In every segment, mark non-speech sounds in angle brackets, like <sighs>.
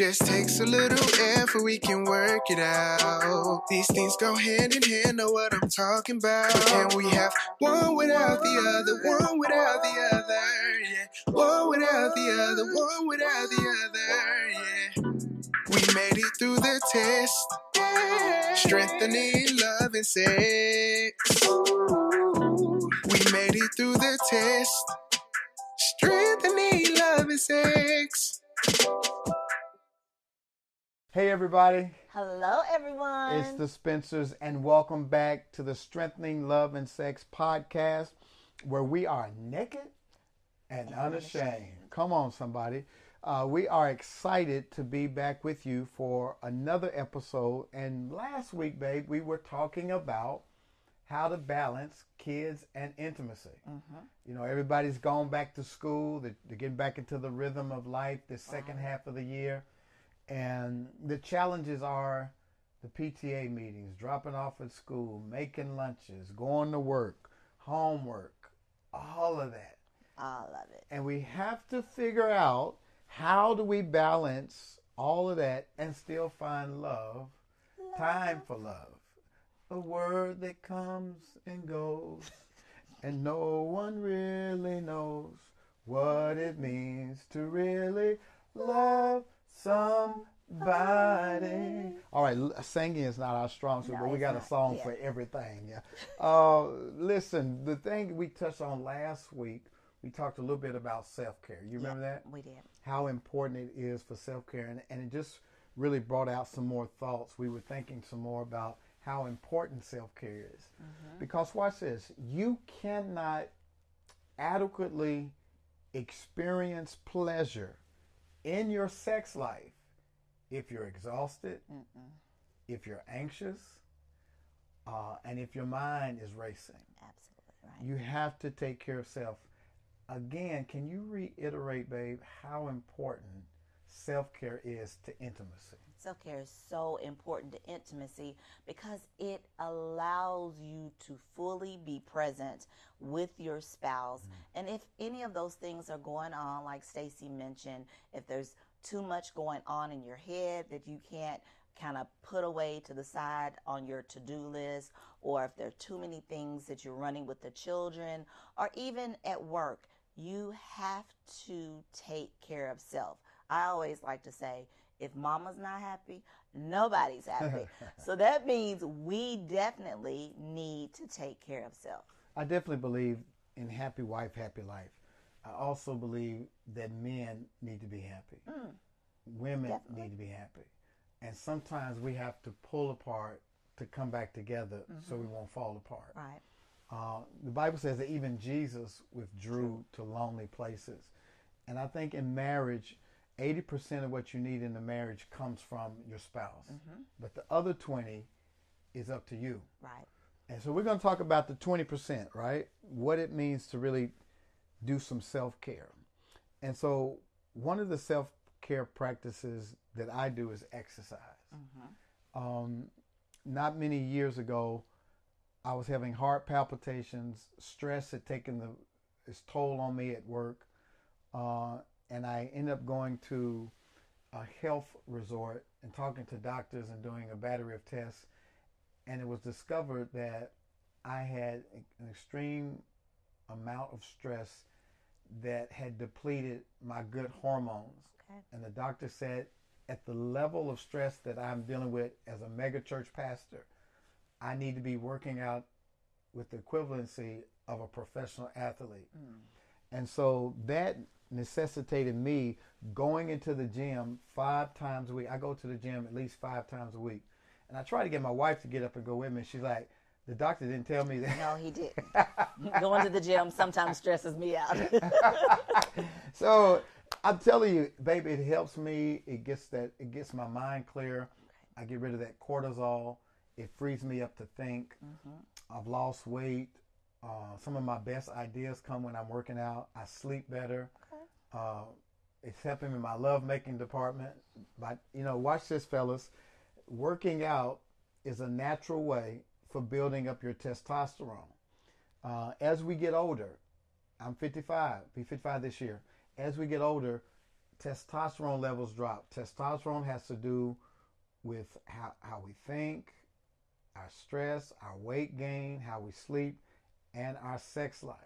Just takes a little effort, we can work it out. These things go hand in hand, know what I'm talking about. And we have one without the other, one without the other, yeah. One without the other, one without the other, yeah. We made it through the test, strengthening love and sex. We made it through the test, strengthening love and sex. Hey, everybody. Hello, everyone. It's the Spencers, and welcome back to the Strengthening Love and Sex podcast, where we are naked and unashamed. Come on, somebody. Uh, we are excited to be back with you for another episode. And last week, babe, we were talking about how to balance kids and intimacy. You know, everybody's gone back to school, they're, they're getting back into the rhythm of life the 2nd half of the year. And the challenges are the PTA meetings, dropping off at school, making lunches, going to work, homework, all of that. All of it. And we have to figure out how do we balance all of that and still find love, time for love. A word that comes and goes, <laughs> and no one really knows what it means to really love somebody. All right, singing is not our strong suit, No, but we got a song Yeah. for everything. Yeah. Uh, listen, the thing we touched on last week, we talked a little bit about self care. You remember that? We did. How important it is for self care, and, and it just really brought out some more thoughts. We were thinking some more about how important self care is. Because watch this, you cannot adequately experience pleasure in your sex life if you're exhausted, if you're anxious, uh, and if your mind is racing. Absolutely right. You have to take care of self. Again, can you reiterate, babe, how important self care is to intimacy? Self care is so important to intimacy because it allows you to fully be present with your spouse. Mm-hmm. And if any of those things are going on, like Stacy mentioned, if there's too much going on in your head that you can't kind of put away to the side on your to do list, or if there are too many things that you're running with the children, or even at work, you have to take care of self. I always like to say, if mama's not happy, nobody's happy. <laughs> so that means we definitely need to take care of self. I definitely believe in happy wife, happy life. I also believe that men need to be happy. Women Definitely. need to be happy. And sometimes we have to pull apart to come back together so we won't fall apart. Right. Uh, the Bible says that even Jesus withdrew to lonely places. And I think in marriage, 80% of what you need in the marriage comes from your spouse. But the other 20 is up to you. Right. And so we're going to talk about the 20%, right? What it means to really do some self care. And so one of the self care practices that I do is exercise. Um, not many years ago, I was having heart palpitations. Stress had taken the its toll on me at work, uh, and I ended up going to a health resort and talking to doctors and doing a battery of tests. And it was discovered that I had an extreme amount of stress that had depleted my good hormones. Okay. And the doctor said, at the level of stress that I'm dealing with as a mega church pastor, I need to be working out with the equivalency of a professional athlete. Mm. And so that necessitated me going into the gym five times a week. I go to the gym at least five times a week. And I try to get my wife to get up and go with me. She's like, the doctor didn't tell me that. No, he didn't. <laughs> Going to the gym sometimes stresses me out. <laughs> so I'm telling you, baby, it helps me. It gets that it gets my mind clear. I get rid of that cortisol. It frees me up to think. I've lost weight. Uh, some of my best ideas come when I'm working out. I sleep better. Uh, it's helping me in my love making department. But you know, watch this, fellas. Working out is a natural way for building up your testosterone. Uh, as we get older, I'm 55, be 55 this year. As we get older, testosterone levels drop. Testosterone has to do with how, how we think, our stress, our weight gain, how we sleep, and our sex life.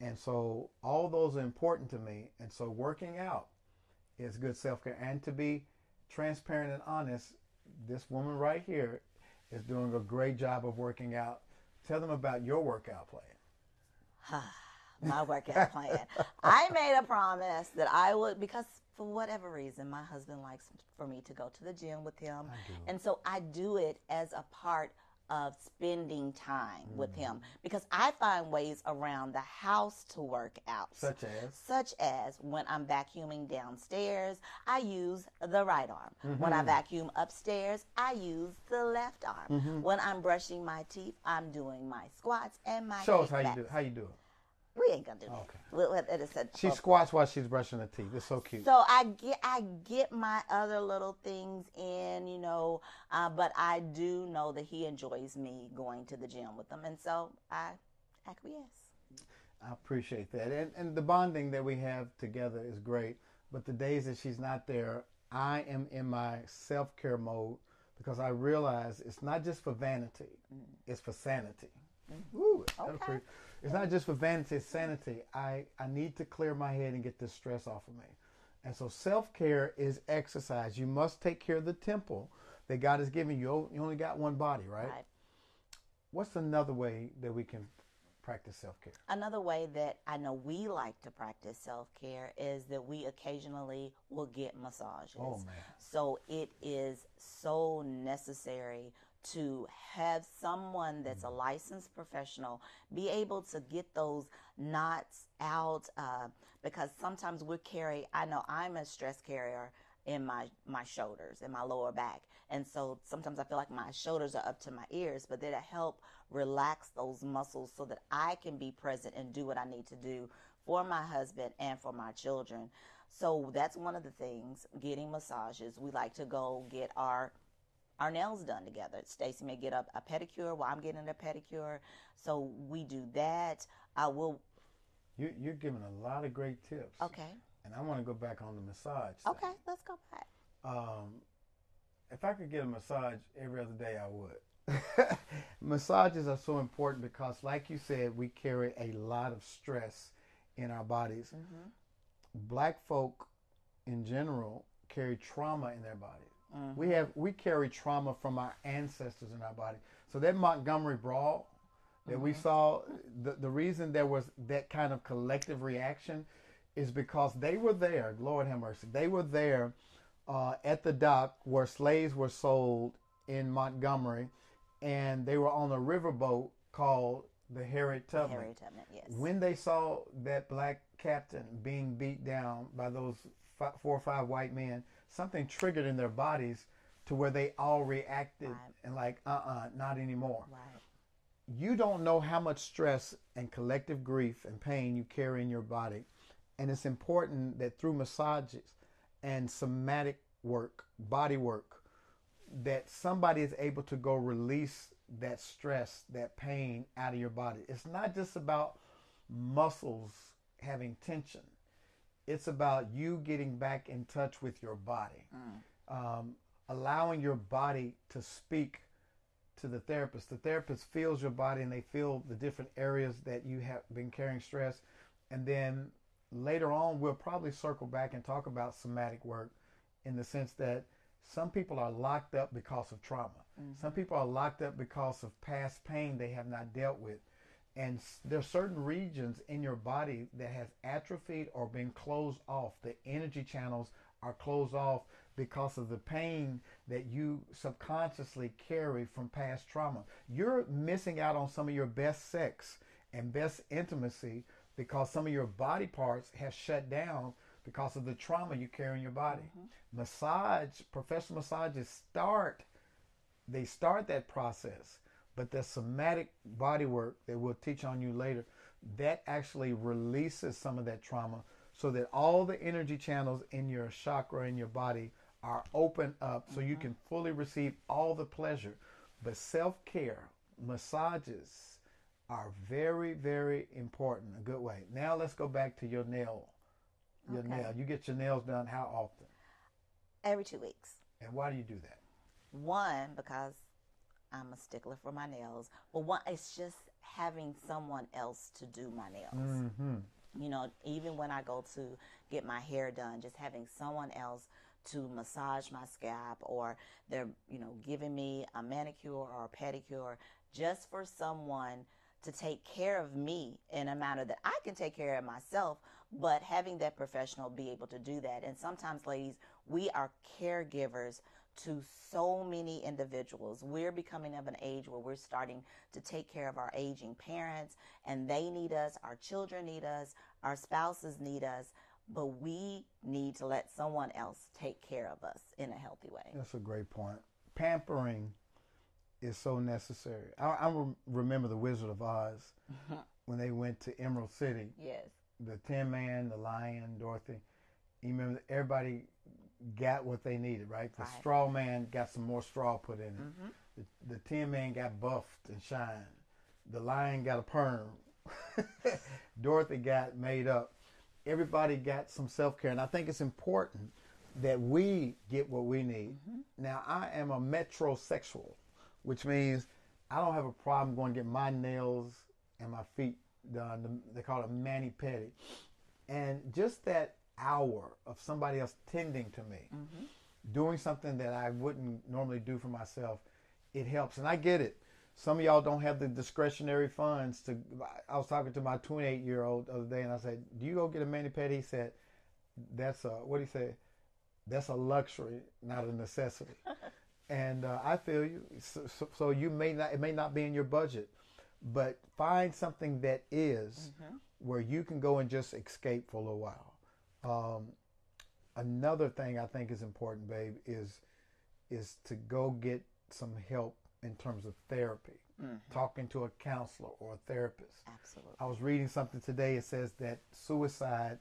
And so all those are important to me. And so working out is good self care. And to be transparent and honest, this woman right here is doing a great job of working out. Tell them about your workout plan. <sighs> my workout plan. I made a promise that I would because for whatever reason my husband likes for me to go to the gym with him. And so I do it as a part of spending time mm. with him because I find ways around the house to work out. Such as? Such as when I'm vacuuming downstairs, I use the right arm. Mm-hmm. When I vacuum upstairs, I use the left arm. Mm-hmm. When I'm brushing my teeth, I'm doing my squats and my Show us how you do how you do it. We ain't gonna do that. Okay. It is a, she squats while she's brushing her teeth. It's so cute. So I get I get my other little things in, you know, uh, but I do know that he enjoys me going to the gym with him, and so I acquiesce. I appreciate that, and and the bonding that we have together is great. But the days that she's not there, I am in my self care mode because I realize it's not just for vanity; mm. it's for sanity. Mm-hmm. Ooh, okay. It's not just for vanity, it's sanity. I, I need to clear my head and get this stress off of me. And so self care is exercise. You must take care of the temple that God has given you. You only got one body, right? right. What's another way that we can practice self care? Another way that I know we like to practice self care is that we occasionally will get massages. Oh, man. So it is so necessary to have someone that's a licensed professional be able to get those knots out uh, because sometimes we carry i know i'm a stress carrier in my my shoulders and my lower back. And so sometimes i feel like my shoulders are up to my ears but that'll help relax those muscles so that i can be present and do what i need to do for my husband and for my children. So that's one of the things getting massages. We like to go get our our nails done together. Stacy may get a, a, pedicure while I'm getting a pedicure. So we do that. I will. You, you're giving a lot of great tips. Okay. And I want to go back on the massage. Thing. Okay, let's go back. Um, if I could get a massage every other day, I would. <laughs> Massages are so important because, like you said, we carry a lot of stress in our bodies. Mm-hmm. Black folk, in general, carry trauma in their bodies. Mm-hmm. We have we carry trauma from our ancestors in our body. So that Montgomery brawl that mm-hmm. we saw, the the reason there was that kind of collective reaction is because they were there. Lord have mercy. They were there uh, at the dock where slaves were sold in Montgomery, and they were on a riverboat called the Harriet Tubman. Harriet Tubman, yes. When they saw that black captain being beat down by those five, four or five white men, something triggered in their bodies to where they all reacted right. and like, uh uh-uh, uh not anymore. Right. You don't know how much stress and collective grief and pain you carry in your body. And it's important that through massages and somatic work, body work, that somebody is able to go release that stress, that pain out of your body. It's not just about muscles having tension it's about you getting back in touch with your body, mm. um, allowing your body to speak to the therapist. The therapist feels your body and they feel the different areas that you have been carrying stress. And then later on, we'll probably circle back and talk about somatic work in the sense that some people are locked up because of trauma. Mm-hmm. Some people are locked up because of past pain they have not dealt with and there are certain regions in your body that has atrophied or been closed off. The energy channels are closed off because of the pain that you subconsciously carry from past trauma. You're missing out on some of your best sex and best intimacy because some of your body parts have shut down because of the trauma you carry in your body. Mm-hmm. massage professional massages start they start that process but the somatic body work that we'll teach on you later, that actually releases some of that trauma so that all the energy channels in your chakra in your body are open up so mm-hmm. you can fully receive all the pleasure. But self care, massages are very, very important, a good way. Now let's go back to your nail Your Okay. nail. You get your nails done how often? Every two weeks. And why do you do that? One, because I'm a stickler for my nails. But one, it's just having someone else to do my nails. Mm-hmm. You know, even when I go to get my hair done, just having someone else to massage my scalp or they're, you know, giving me a manicure or a pedicure just for someone to take care of me in a manner that I can take care of myself, but having that professional be able to do that. And sometimes, ladies, we are caregivers to so many individuals. We're becoming of an age where we're starting to take care of our aging parents, and they need us, our children need us, our spouses need us, but we need to let someone else take care of us in a healthy way. That's a great point. Pampering is so necessary. I, I remember the Wizard of Oz <laughs> when they went to Emerald City. Yes. The Tin Man, the Lion, Dorothy. You remember everybody got what they needed, right? The Right. Mm-hmm. Straw Man got some more straw put in it. The, the Tin Man got buffed and shined. The Lion got a perm. <laughs> Dorothy got made up. Everybody got some self care, and I think it's important that we get what we need. Now, I am a metrosexual, which means I don't have a problem going to get my nails and my feet done. They call it mani pedi, and just that hour of somebody else tending to me, doing something that I wouldn't normally do for myself, it helps. And I get it. Some of y'all don't have the discretionary funds to. I was talking to my 28 year old the other day, and I said, "Do you go get a mani pedi?" He said, "That's a what do you say? That's a luxury, not a necessity." <laughs> and uh, I feel you. So, so, so you may not. It may not be in your budget, but find something that is where you can go and just escape for a little while. Um, another thing I think is important, babe, is is to go get some help in terms of therapy, talking to a counselor or a therapist. Absolutely. I was reading something today. It says that suicide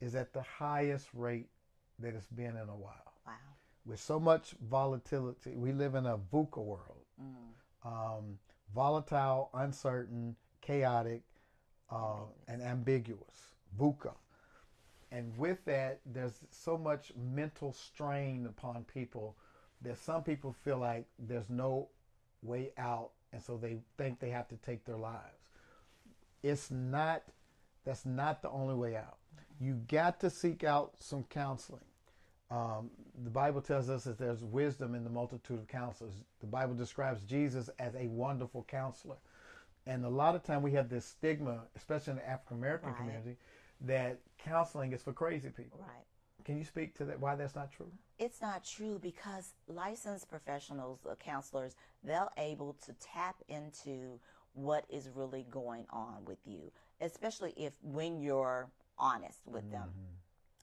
is at the highest rate that it's been in a while. Wow. With so much volatility, we live in a VUCA world. Um, volatile, uncertain, chaotic, uh, and ambiguous. VUCA. And with that, there's so much mental strain upon people that some people feel like there's no way out, and so they think they have to take their lives. It's not, that's not the only way out. You got to seek out some counseling. Um, the Bible tells us that there's wisdom in the multitude of counselors. The Bible describes Jesus as a wonderful counselor. And a lot of time we have this stigma, especially in the African American Right. community, that counseling is for crazy people. Right. Can you speak to that? Why that's not true? It's not true because licensed professionals, uh, counselors, they're able to tap into what is really going on with you, especially if when you're honest with them.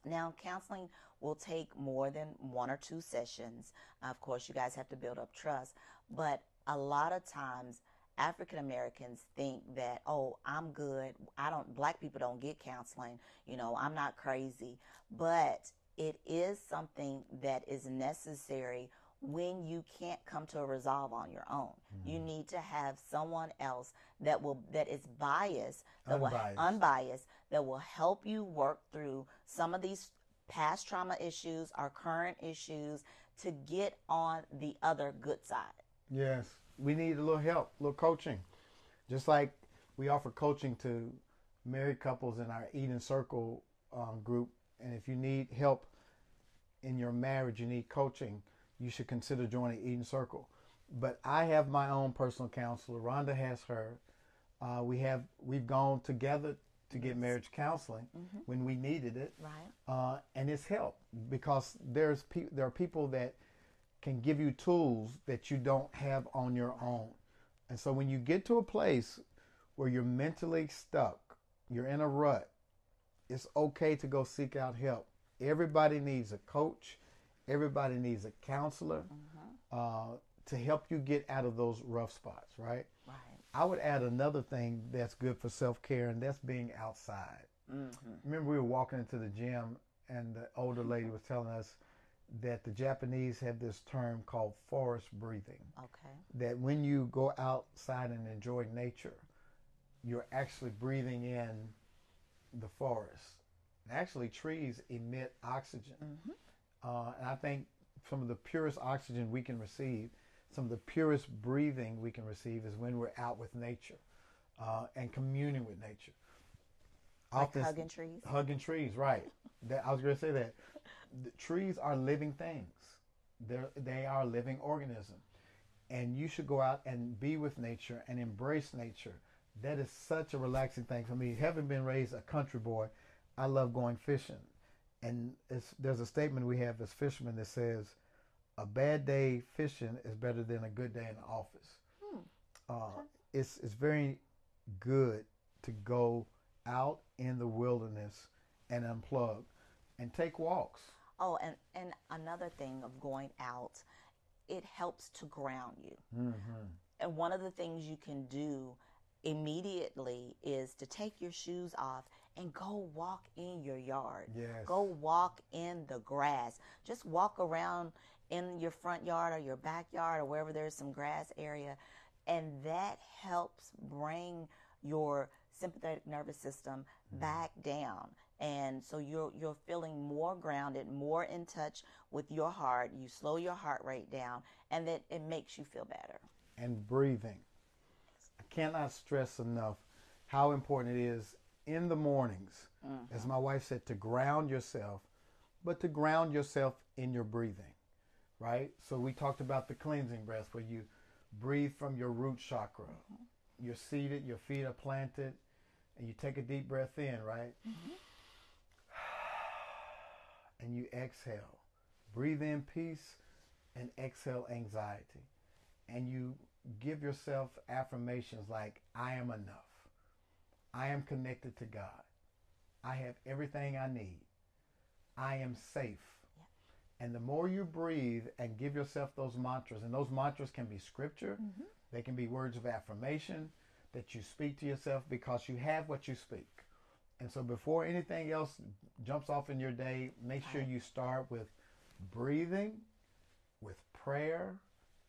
Now, counseling will take more than one or two sessions. Of course, you guys have to build up trust, but a lot of times African Americans think that, oh, I'm good. I don't, black people don't get counseling. You know, I'm not crazy. But it is something that is necessary when you can't come to a resolve on your own. You mm-hmm. need to have someone else that will, that is biased, that will Unbiased. unbiased, that will help you work through some of these past trauma issues, our current issues, to get on the other good side. Yes, we need a little help, a little coaching. Just like we offer coaching to married couples in our Eden Circle um, group. And if you need help in your marriage, you need coaching, you should consider joining Eden Circle. But I have my own personal counselor. Rhonda has her. Uh, we have we've gone together to get marriage counseling when we needed it Right. uh, and it's helped because there's pe- there are people that can give you tools that you don't have on your own. And so when you get to a place where you're mentally stuck, you're in a rut, it's okay to go seek out help. Everybody needs a coach. Everybody needs a counselor uh, to help you get out of those rough spots, right? Right. I would add another thing that's good for self care, and that's being outside. Remember, we were walking into the gym, and the older lady was telling us that the Japanese have this term called forest breathing. Okay. That when you go outside and enjoy nature, you're actually breathing in the forest. And actually, trees emit oxygen. Uh, and I think some of the purest oxygen we can receive, some of the purest breathing we can receive is when we're out with nature uh, and communing with nature. Like Often- hugging trees. Hugging trees, right. That, I was going to say that. The trees are living things. They're, they are a living organism. And you should go out and be with nature and embrace nature. That is such a relaxing thing for me. Having been raised a country boy, I love going fishing. And it's, there's a statement we have as fishermen that says, a bad day fishing is better than a good day in the office. Uh, it's, it's very good to go out in the wilderness and unplug and take walks. Oh, and, and another thing of going out, it helps to ground you. Mm-hmm. And one of the things you can do immediately is to take your shoes off and go walk in your yard. Yes. Go walk in the grass. Just walk around in your front yard or your backyard or wherever there's some grass area. And that helps bring your sympathetic nervous system back down. And so you're you're feeling more grounded, more in touch with your heart. You slow your heart rate down and that it makes you feel better. and breathing. I cannot stress enough how important it is in the mornings, mm-hmm. as my wife said, to ground yourself, but to ground yourself in your breathing, right? So we talked about the cleansing breath where you breathe from your root chakra. Mm-hmm. You're seated, your feet are planted, and you take a deep breath in, right? Mm-hmm. And you exhale. Breathe in peace and exhale anxiety and you give yourself affirmations like, I am enough. I am connected to God. I have everything I need. I am safe. And the more you breathe and give yourself those mantras, and those mantras can be scripture, mm-hmm. they can be words of affirmation that you speak to yourself because you have what you speak. And so before anything else jumps off in your day, make sure you start with breathing, with prayer,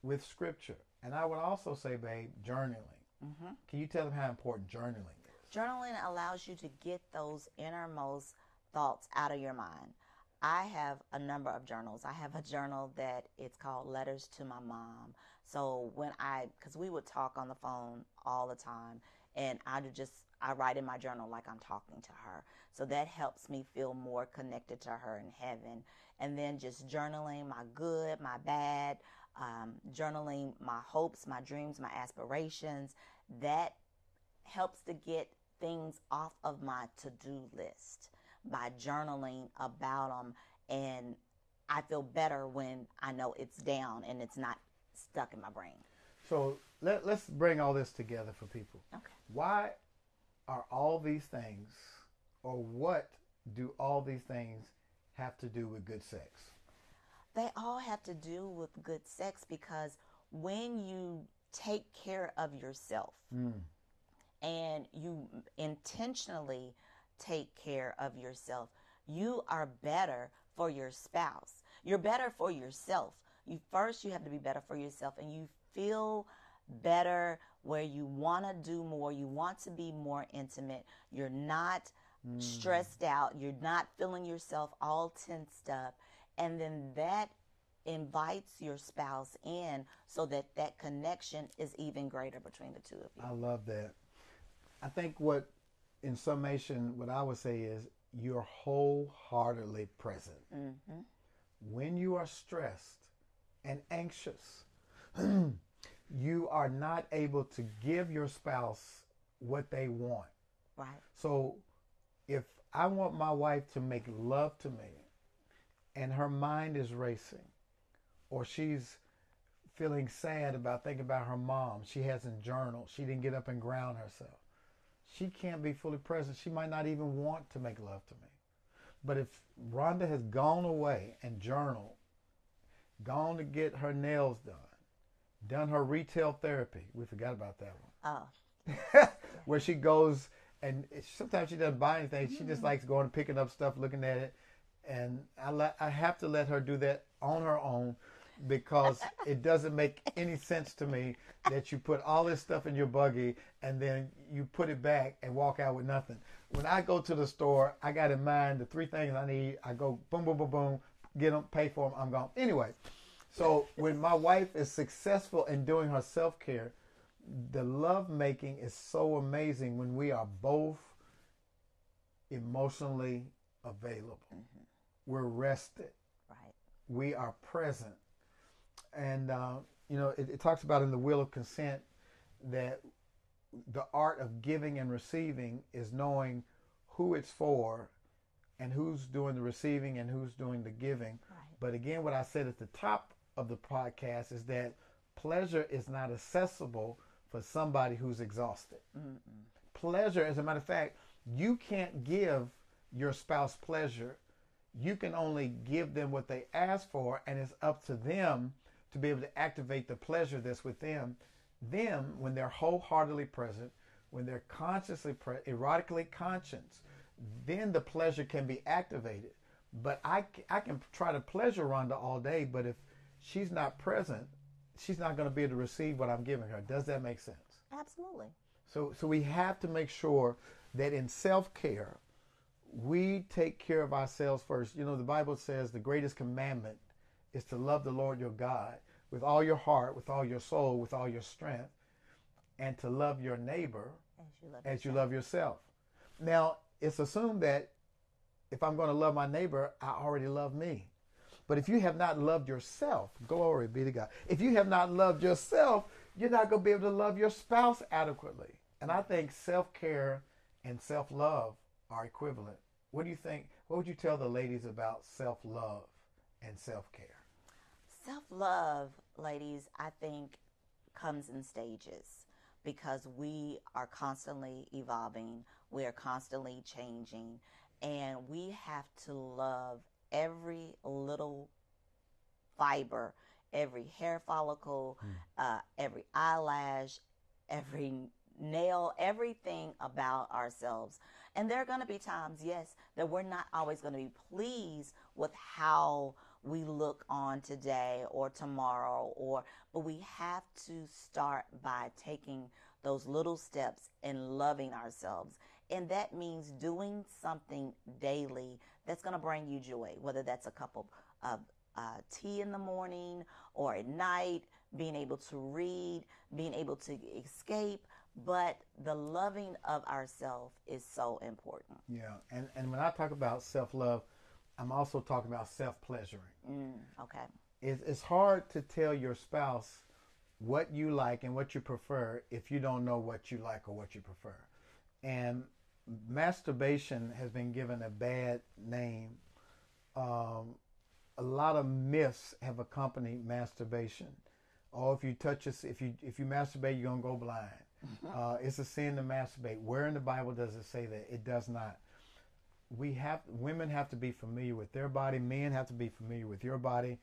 with scripture. And I would also say, babe, journaling. Mm-hmm. Can you tell them how important journaling is? Journaling allows you to get those innermost thoughts out of your mind. I have a number of journals. I have a journal that it's called Letters to My Mom. So when I, because we would talk on the phone all the time, and I would just, I write in my journal like I'm talking to her. So that helps me feel more connected to her in heaven. And then just journaling my good, my bad, um, journaling my hopes, my dreams, my aspirations. That helps to get things off of my to-do list by journaling about them and I feel better when I know it's down and it's not stuck in my brain. So let, let's bring all this together for people. Okay. Why are all these things, or what do all these things have to do with good sex? They all have to do with good sex because when you take care of yourself hmm. and you intentionally take care of yourself, you are better for your spouse. You're better for yourself. You first you have to be better for yourself and you feel better where you want to do more, you want to be more intimate. You're not mm. stressed out, you're not feeling yourself all tensed up. And then that invites your spouse in so that that connection is even greater between the two of you. I love that. I think what, in summation, what I would say is you're wholeheartedly present. Mm-hmm. When you are stressed and anxious, <clears throat> you are not able to give your spouse what they want. Right. So if I want my wife to make love to me and her mind is racing or she's feeling sad about thinking about her mom, she hasn't journaled, she didn't get up and ground herself. She can't be fully present. She might not even want to make love to me. But if Rhonda has gone away and journaled, gone to get her nails done, done her retail therapy, we forgot about that one Oh, <laughs> where she goes and sometimes she doesn't buy anything. She just likes going and picking up stuff, looking at it, and I let I have to let her do that on her own. because <laughs> it doesn't make any sense to me that you put all this stuff in your buggy and then you put it back and walk out with nothing. When I go to the store, I got in mind the three things I need. I go boom, boom, boom, boom, get them, pay for them, I'm gone. Anyway, so when my wife is successful in doing her self care, the love making is so amazing when we are both emotionally available. Mm-hmm. We're rested. Right. We are present. And, uh, you know, it, it talks about in the wheel of consent that the art of giving and receiving is knowing who it's for and who's doing the receiving and who's doing the giving. Right. But again, what I said at the top of the podcast is that pleasure is not accessible for somebody who's exhausted. Pleasure, as a matter of fact, you can't give your spouse pleasure. You can only give them what they ask for, and it's up to them to be able to activate the pleasure that's within them when they're wholeheartedly present, when they're consciously, pre- erotically conscious, then the pleasure can be activated. But I, I can try to pleasure Rhonda all day, but if she's not present, she's not going to be able to receive what I'm giving her. Does that make sense? Absolutely. So, so we have to make sure that in self care, we take care of ourselves first. You know, the Bible says the greatest commandment is to love the Lord your God with all your heart, with all your soul, with all your strength, and to love your neighbor As you love as you love yourself. Now, it's assumed that if I'm going to love my neighbor, I already love me. But if you have not loved yourself, glory be to God. If you have not loved yourself, you're not going to be able to love your spouse adequately. And I think self care and self love are equivalent. What do you think? What would you tell the ladies about self love and self care? Self love, ladies, I think comes in stages because we are constantly evolving, we are constantly changing, and we have to love every little fiber, every hair follicle, uh, every eyelash, every nail, everything about ourselves. And there are going to be times, yes, that we're not always going to be pleased with how we look on today or tomorrow or but we have to start by taking those little steps and loving ourselves and that means doing something daily that's going to bring you joy whether that's a cup of, of uh, tea in the morning or at night being able to read being able to escape but the loving of ourselves is so important Yeah. And, and when I talk about self love, I'm also talking about self pleasuring. mm, okay it's, it's hard to tell your spouse what you like and what you prefer if you don't know what you like or what you prefer. And masturbation has been given a bad name. Um, a lot of myths have accompanied masturbation. Oh, if you touch us, if you if you masturbate, you're gonna go blind. Uh, it's a sin to masturbate. Where in the Bible does it say that? It does not we have women have to be familiar with their body men have to be familiar with your body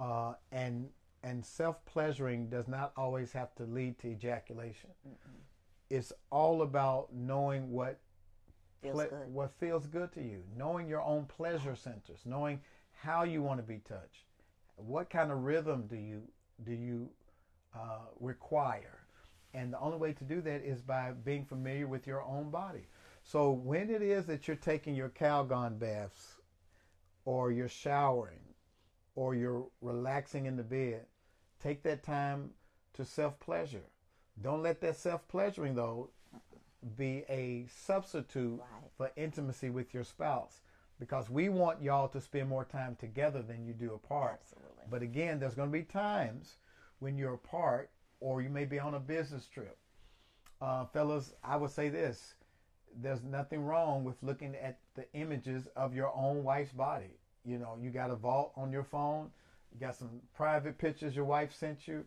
uh, and and self pleasuring does not always have to lead to ejaculation it's all about knowing what feels ple- good. what feels good to you. Knowing your own pleasure centers knowing how you want to be touched. What kind of rhythm do you do you uh, require? And the only way to do that is by being familiar with your own body. So when it is that you're taking your Calgon baths, or you're showering, or you're relaxing in the bed, take that time to self pleasure. Don't let that self pleasuring though be a substitute Right. for intimacy with your spouse, because we want y'all to spend more time together than you do apart. Absolutely. But again, there's going to be times when you're apart, or you may be on a business trip. Uh, fellas, I would say this there's nothing wrong with looking at the images of your own wife's body. You know, you got a vault on your phone, you got some private pictures your wife sent you,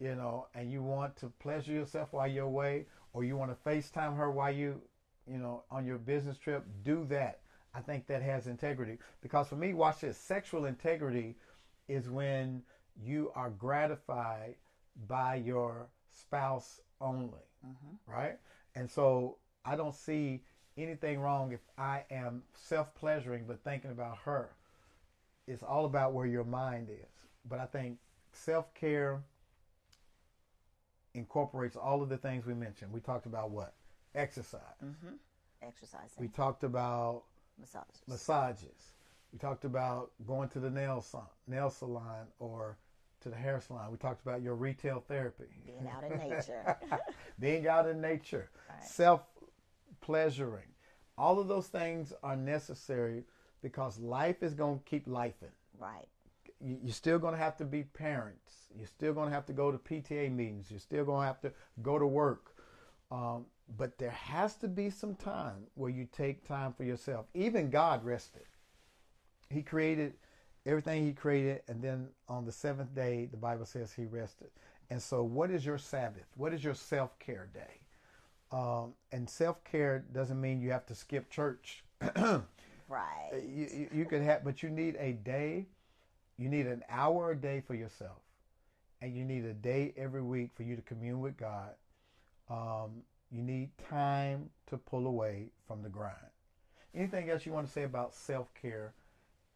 you know, and you want to pleasure yourself while you're away, or you want to FaceTime her while you, you know, on your business trip, do that. I think that has integrity. Because for me, watch this sexual integrity is when you are gratified by your spouse only, mm-hmm. right? And so I don't see anything wrong if I am self pleasuring but thinking about her. It's all about where your mind is. But I think self care incorporates all of the things we mentioned. We talked about what? Exercise. Mm-hmm. Exercising, We talked about massages. massages. We talked about going to the nail salon, nail salon or to the hair salon. We talked about your retail therapy. being out in nature. <laughs> Being out in nature. Right. Self pleasuring. All of those things are necessary because life is going to keep lifing. right. You- You're still going to have to be parents. You're still going to have to go to PTA meetings. You're still going to have to go to work. Um, but there has to be some time where you take time for yourself. Even God rested. He created everything He created, and then on the seventh day, the Bible says He rested. And so, what is your Sabbath? What is your self care day? Um, and self care doesn't mean you have to skip church. <clears throat> Right. you, you, you could have, but you need a day. You need an hour a day for yourself, and you need a day every week for you to commune with God. Um, you need time to pull away from the grind. Anything else you want to say about self care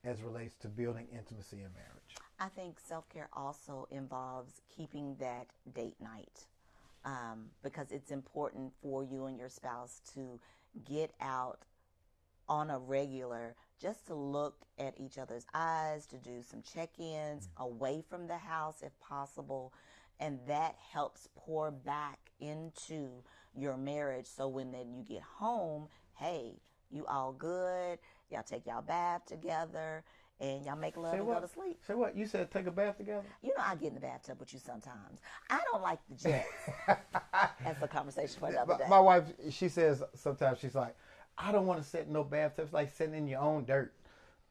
as relates to building intimacy in marriage? I think self care also involves keeping that date night um, because it's important for you and your spouse to get out on a regular just to look at each other's eyes, to do some check ins mm-hmm. away from the house if possible. And that helps pour back into your marriage. So when then you get home, hey, you all good. Y'all take y'all bath together and y'all make love Say and what? go to sleep. Say what? You said take a bath together? You know, I get in the bathtub with you sometimes. I don't like the jets. <laughs> That's a conversation for another day. my wife, she says sometimes she's like, I don't want to sit in no bathtub. It's like sitting in your own dirt.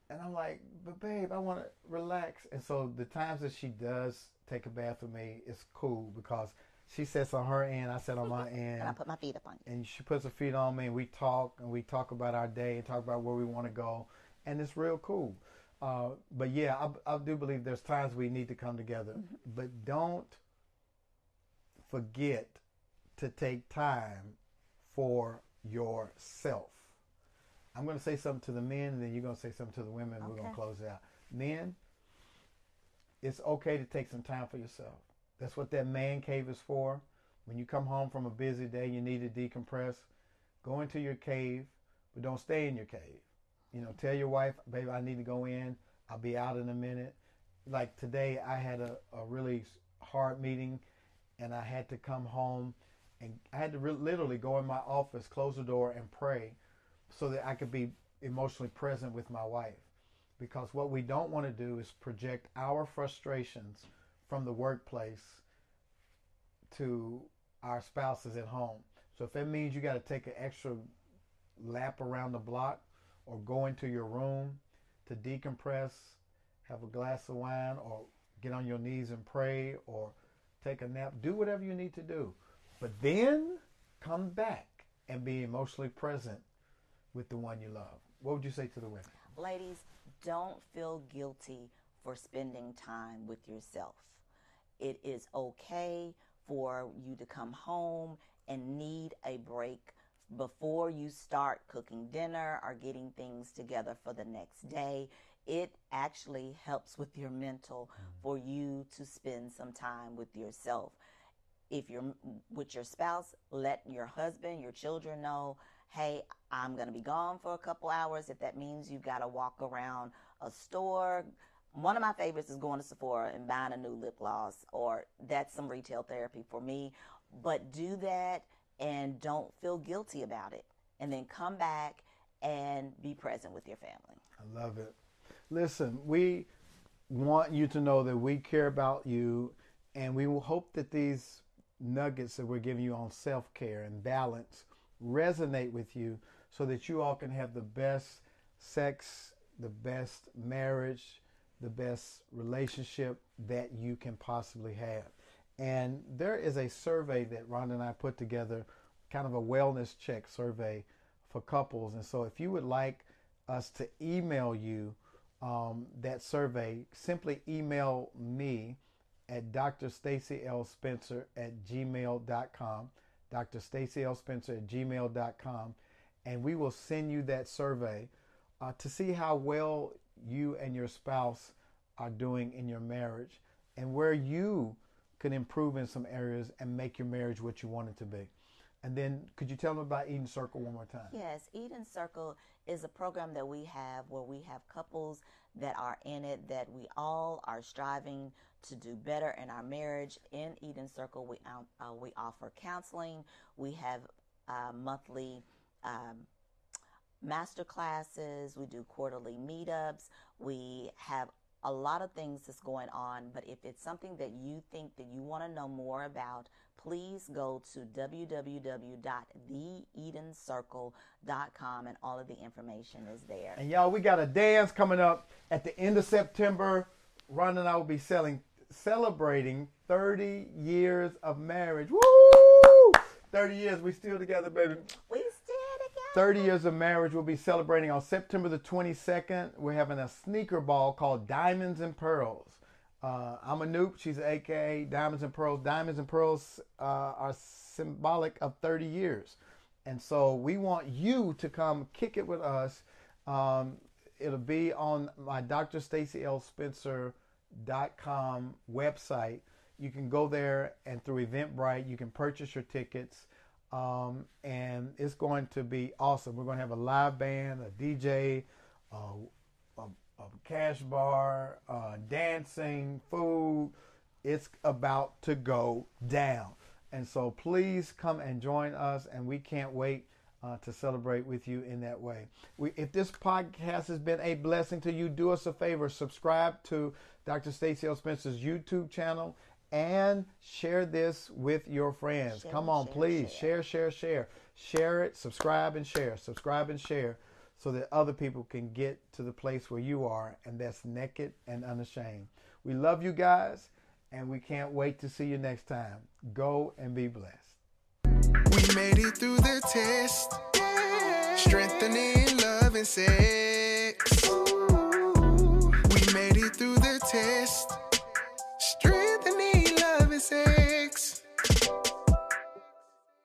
And I'm like, but babe, I want to relax. And so the times that she does take a bath with me, it's cool because she sits on her end, I sit on my end. <laughs> and I put my feet up on you. and she puts her feet on me and we talk and we talk about our day and talk about where we want to go and it's real cool uh, but yeah I, I do believe there's times we need to come together but don't forget to take time for yourself i'm going to say something to the men and then you're going to say something to the women and we're going to close it out men it's okay to take some time for yourself that's what that man cave is for when you come home from a busy day, you need to decompress. Go into your cave, but don't stay in your cave. You know, tell your wife, baby, I need to go in. I'll be out in a minute. Like today, I had a, a really hard meeting and I had to come home and I had to re- literally go in my office, close the door, and pray so that I could be emotionally present with my wife. Because what we don't want to do is project our frustrations from the workplace to our spouses at home. So if that means you got to take an extra lap around the block or go into your room to decompress, have a glass of wine or get on your knees and pray or take a nap, do whatever you need to do. But then come back and be emotionally present with the one you love. What would you say to the women? Ladies, don't feel guilty for spending time with yourself. It is okay for you to come home and need a break before you start cooking dinner or getting things together for the next day. It actually helps with your mental mm-hmm. for you to spend some time with yourself. If you're with your spouse, let your husband, your children know, hey, I'm going to be gone for a couple hours. If that means you've got to walk around a store, one of my favorites is going to Sephora and buying a new lip gloss, or that's some retail therapy for me. But do that and don't feel guilty about it. And then come back and be present with your family. I love it. Listen, we want you to know that we care about you, and we will hope that these nuggets that we're giving you on self care and balance resonate with you so that you all can have the best sex, the best marriage, the best relationship that you can possibly have. And there is a survey that Rhonda and I put together, kind of a wellness check survey for couples. And so if you would like us to email you um, that survey, simply email me at drstacyl.spencer at gmail.com. Dr. Stacy L. Spencer at gmail.com. And we will send you that survey uh, to see how well you and your spouse are doing in your marriage. and where you can improve in some areas and make your marriage what you want it to be. And then, could you tell them about Eden Circle one more time? Yes, Eden Circle is a program that we have where we have couples that are in it that we all are striving to do better in our marriage. In Eden Circle, we uh, we offer counseling. We have uh, monthly um, master classes. We do quarterly meetups. We have a lot of things that's going on. But if it's something that you think that you want to know more about, please go to www.theedencircle.com and all of the information is there. And y'all, we got a dance coming up at the end of September. Ron and I will be selling, celebrating 30 years of marriage. Woo! 30 years, we still together, baby. We still together. 30 years of marriage we'll be celebrating on September the 22nd. We're having a sneaker ball called Diamonds and Pearls. Uh, I'm a noob. She's AKA Diamonds and Pearls. Diamonds and Pearls uh, are symbolic of 30 years. And so we want you to come kick it with us. Um, it'll be on my Dr. Stacy L. Spencer.com website. You can go there and through Eventbrite, you can purchase your tickets. Um, and it's going to be awesome. We're going to have a live band, a DJ, uh, a cash bar, uh, dancing, food. It's about to go down. And so please come and join us, and we can't wait uh, to celebrate with you in that way. We, if this podcast has been a blessing to you, do us a favor subscribe to Dr. Stacy L. Spencer's YouTube channel and share this with your friends. Share, Come on, share, please share. share, share, share. Share it, subscribe, and share. Subscribe and share so that other people can get to the place where you are, and that's naked and unashamed. We love you guys, and we can't wait to see you next time. Go and be blessed. Made it through the test. Strengthening love and sex. We made it through the test. Strengthening love and sex.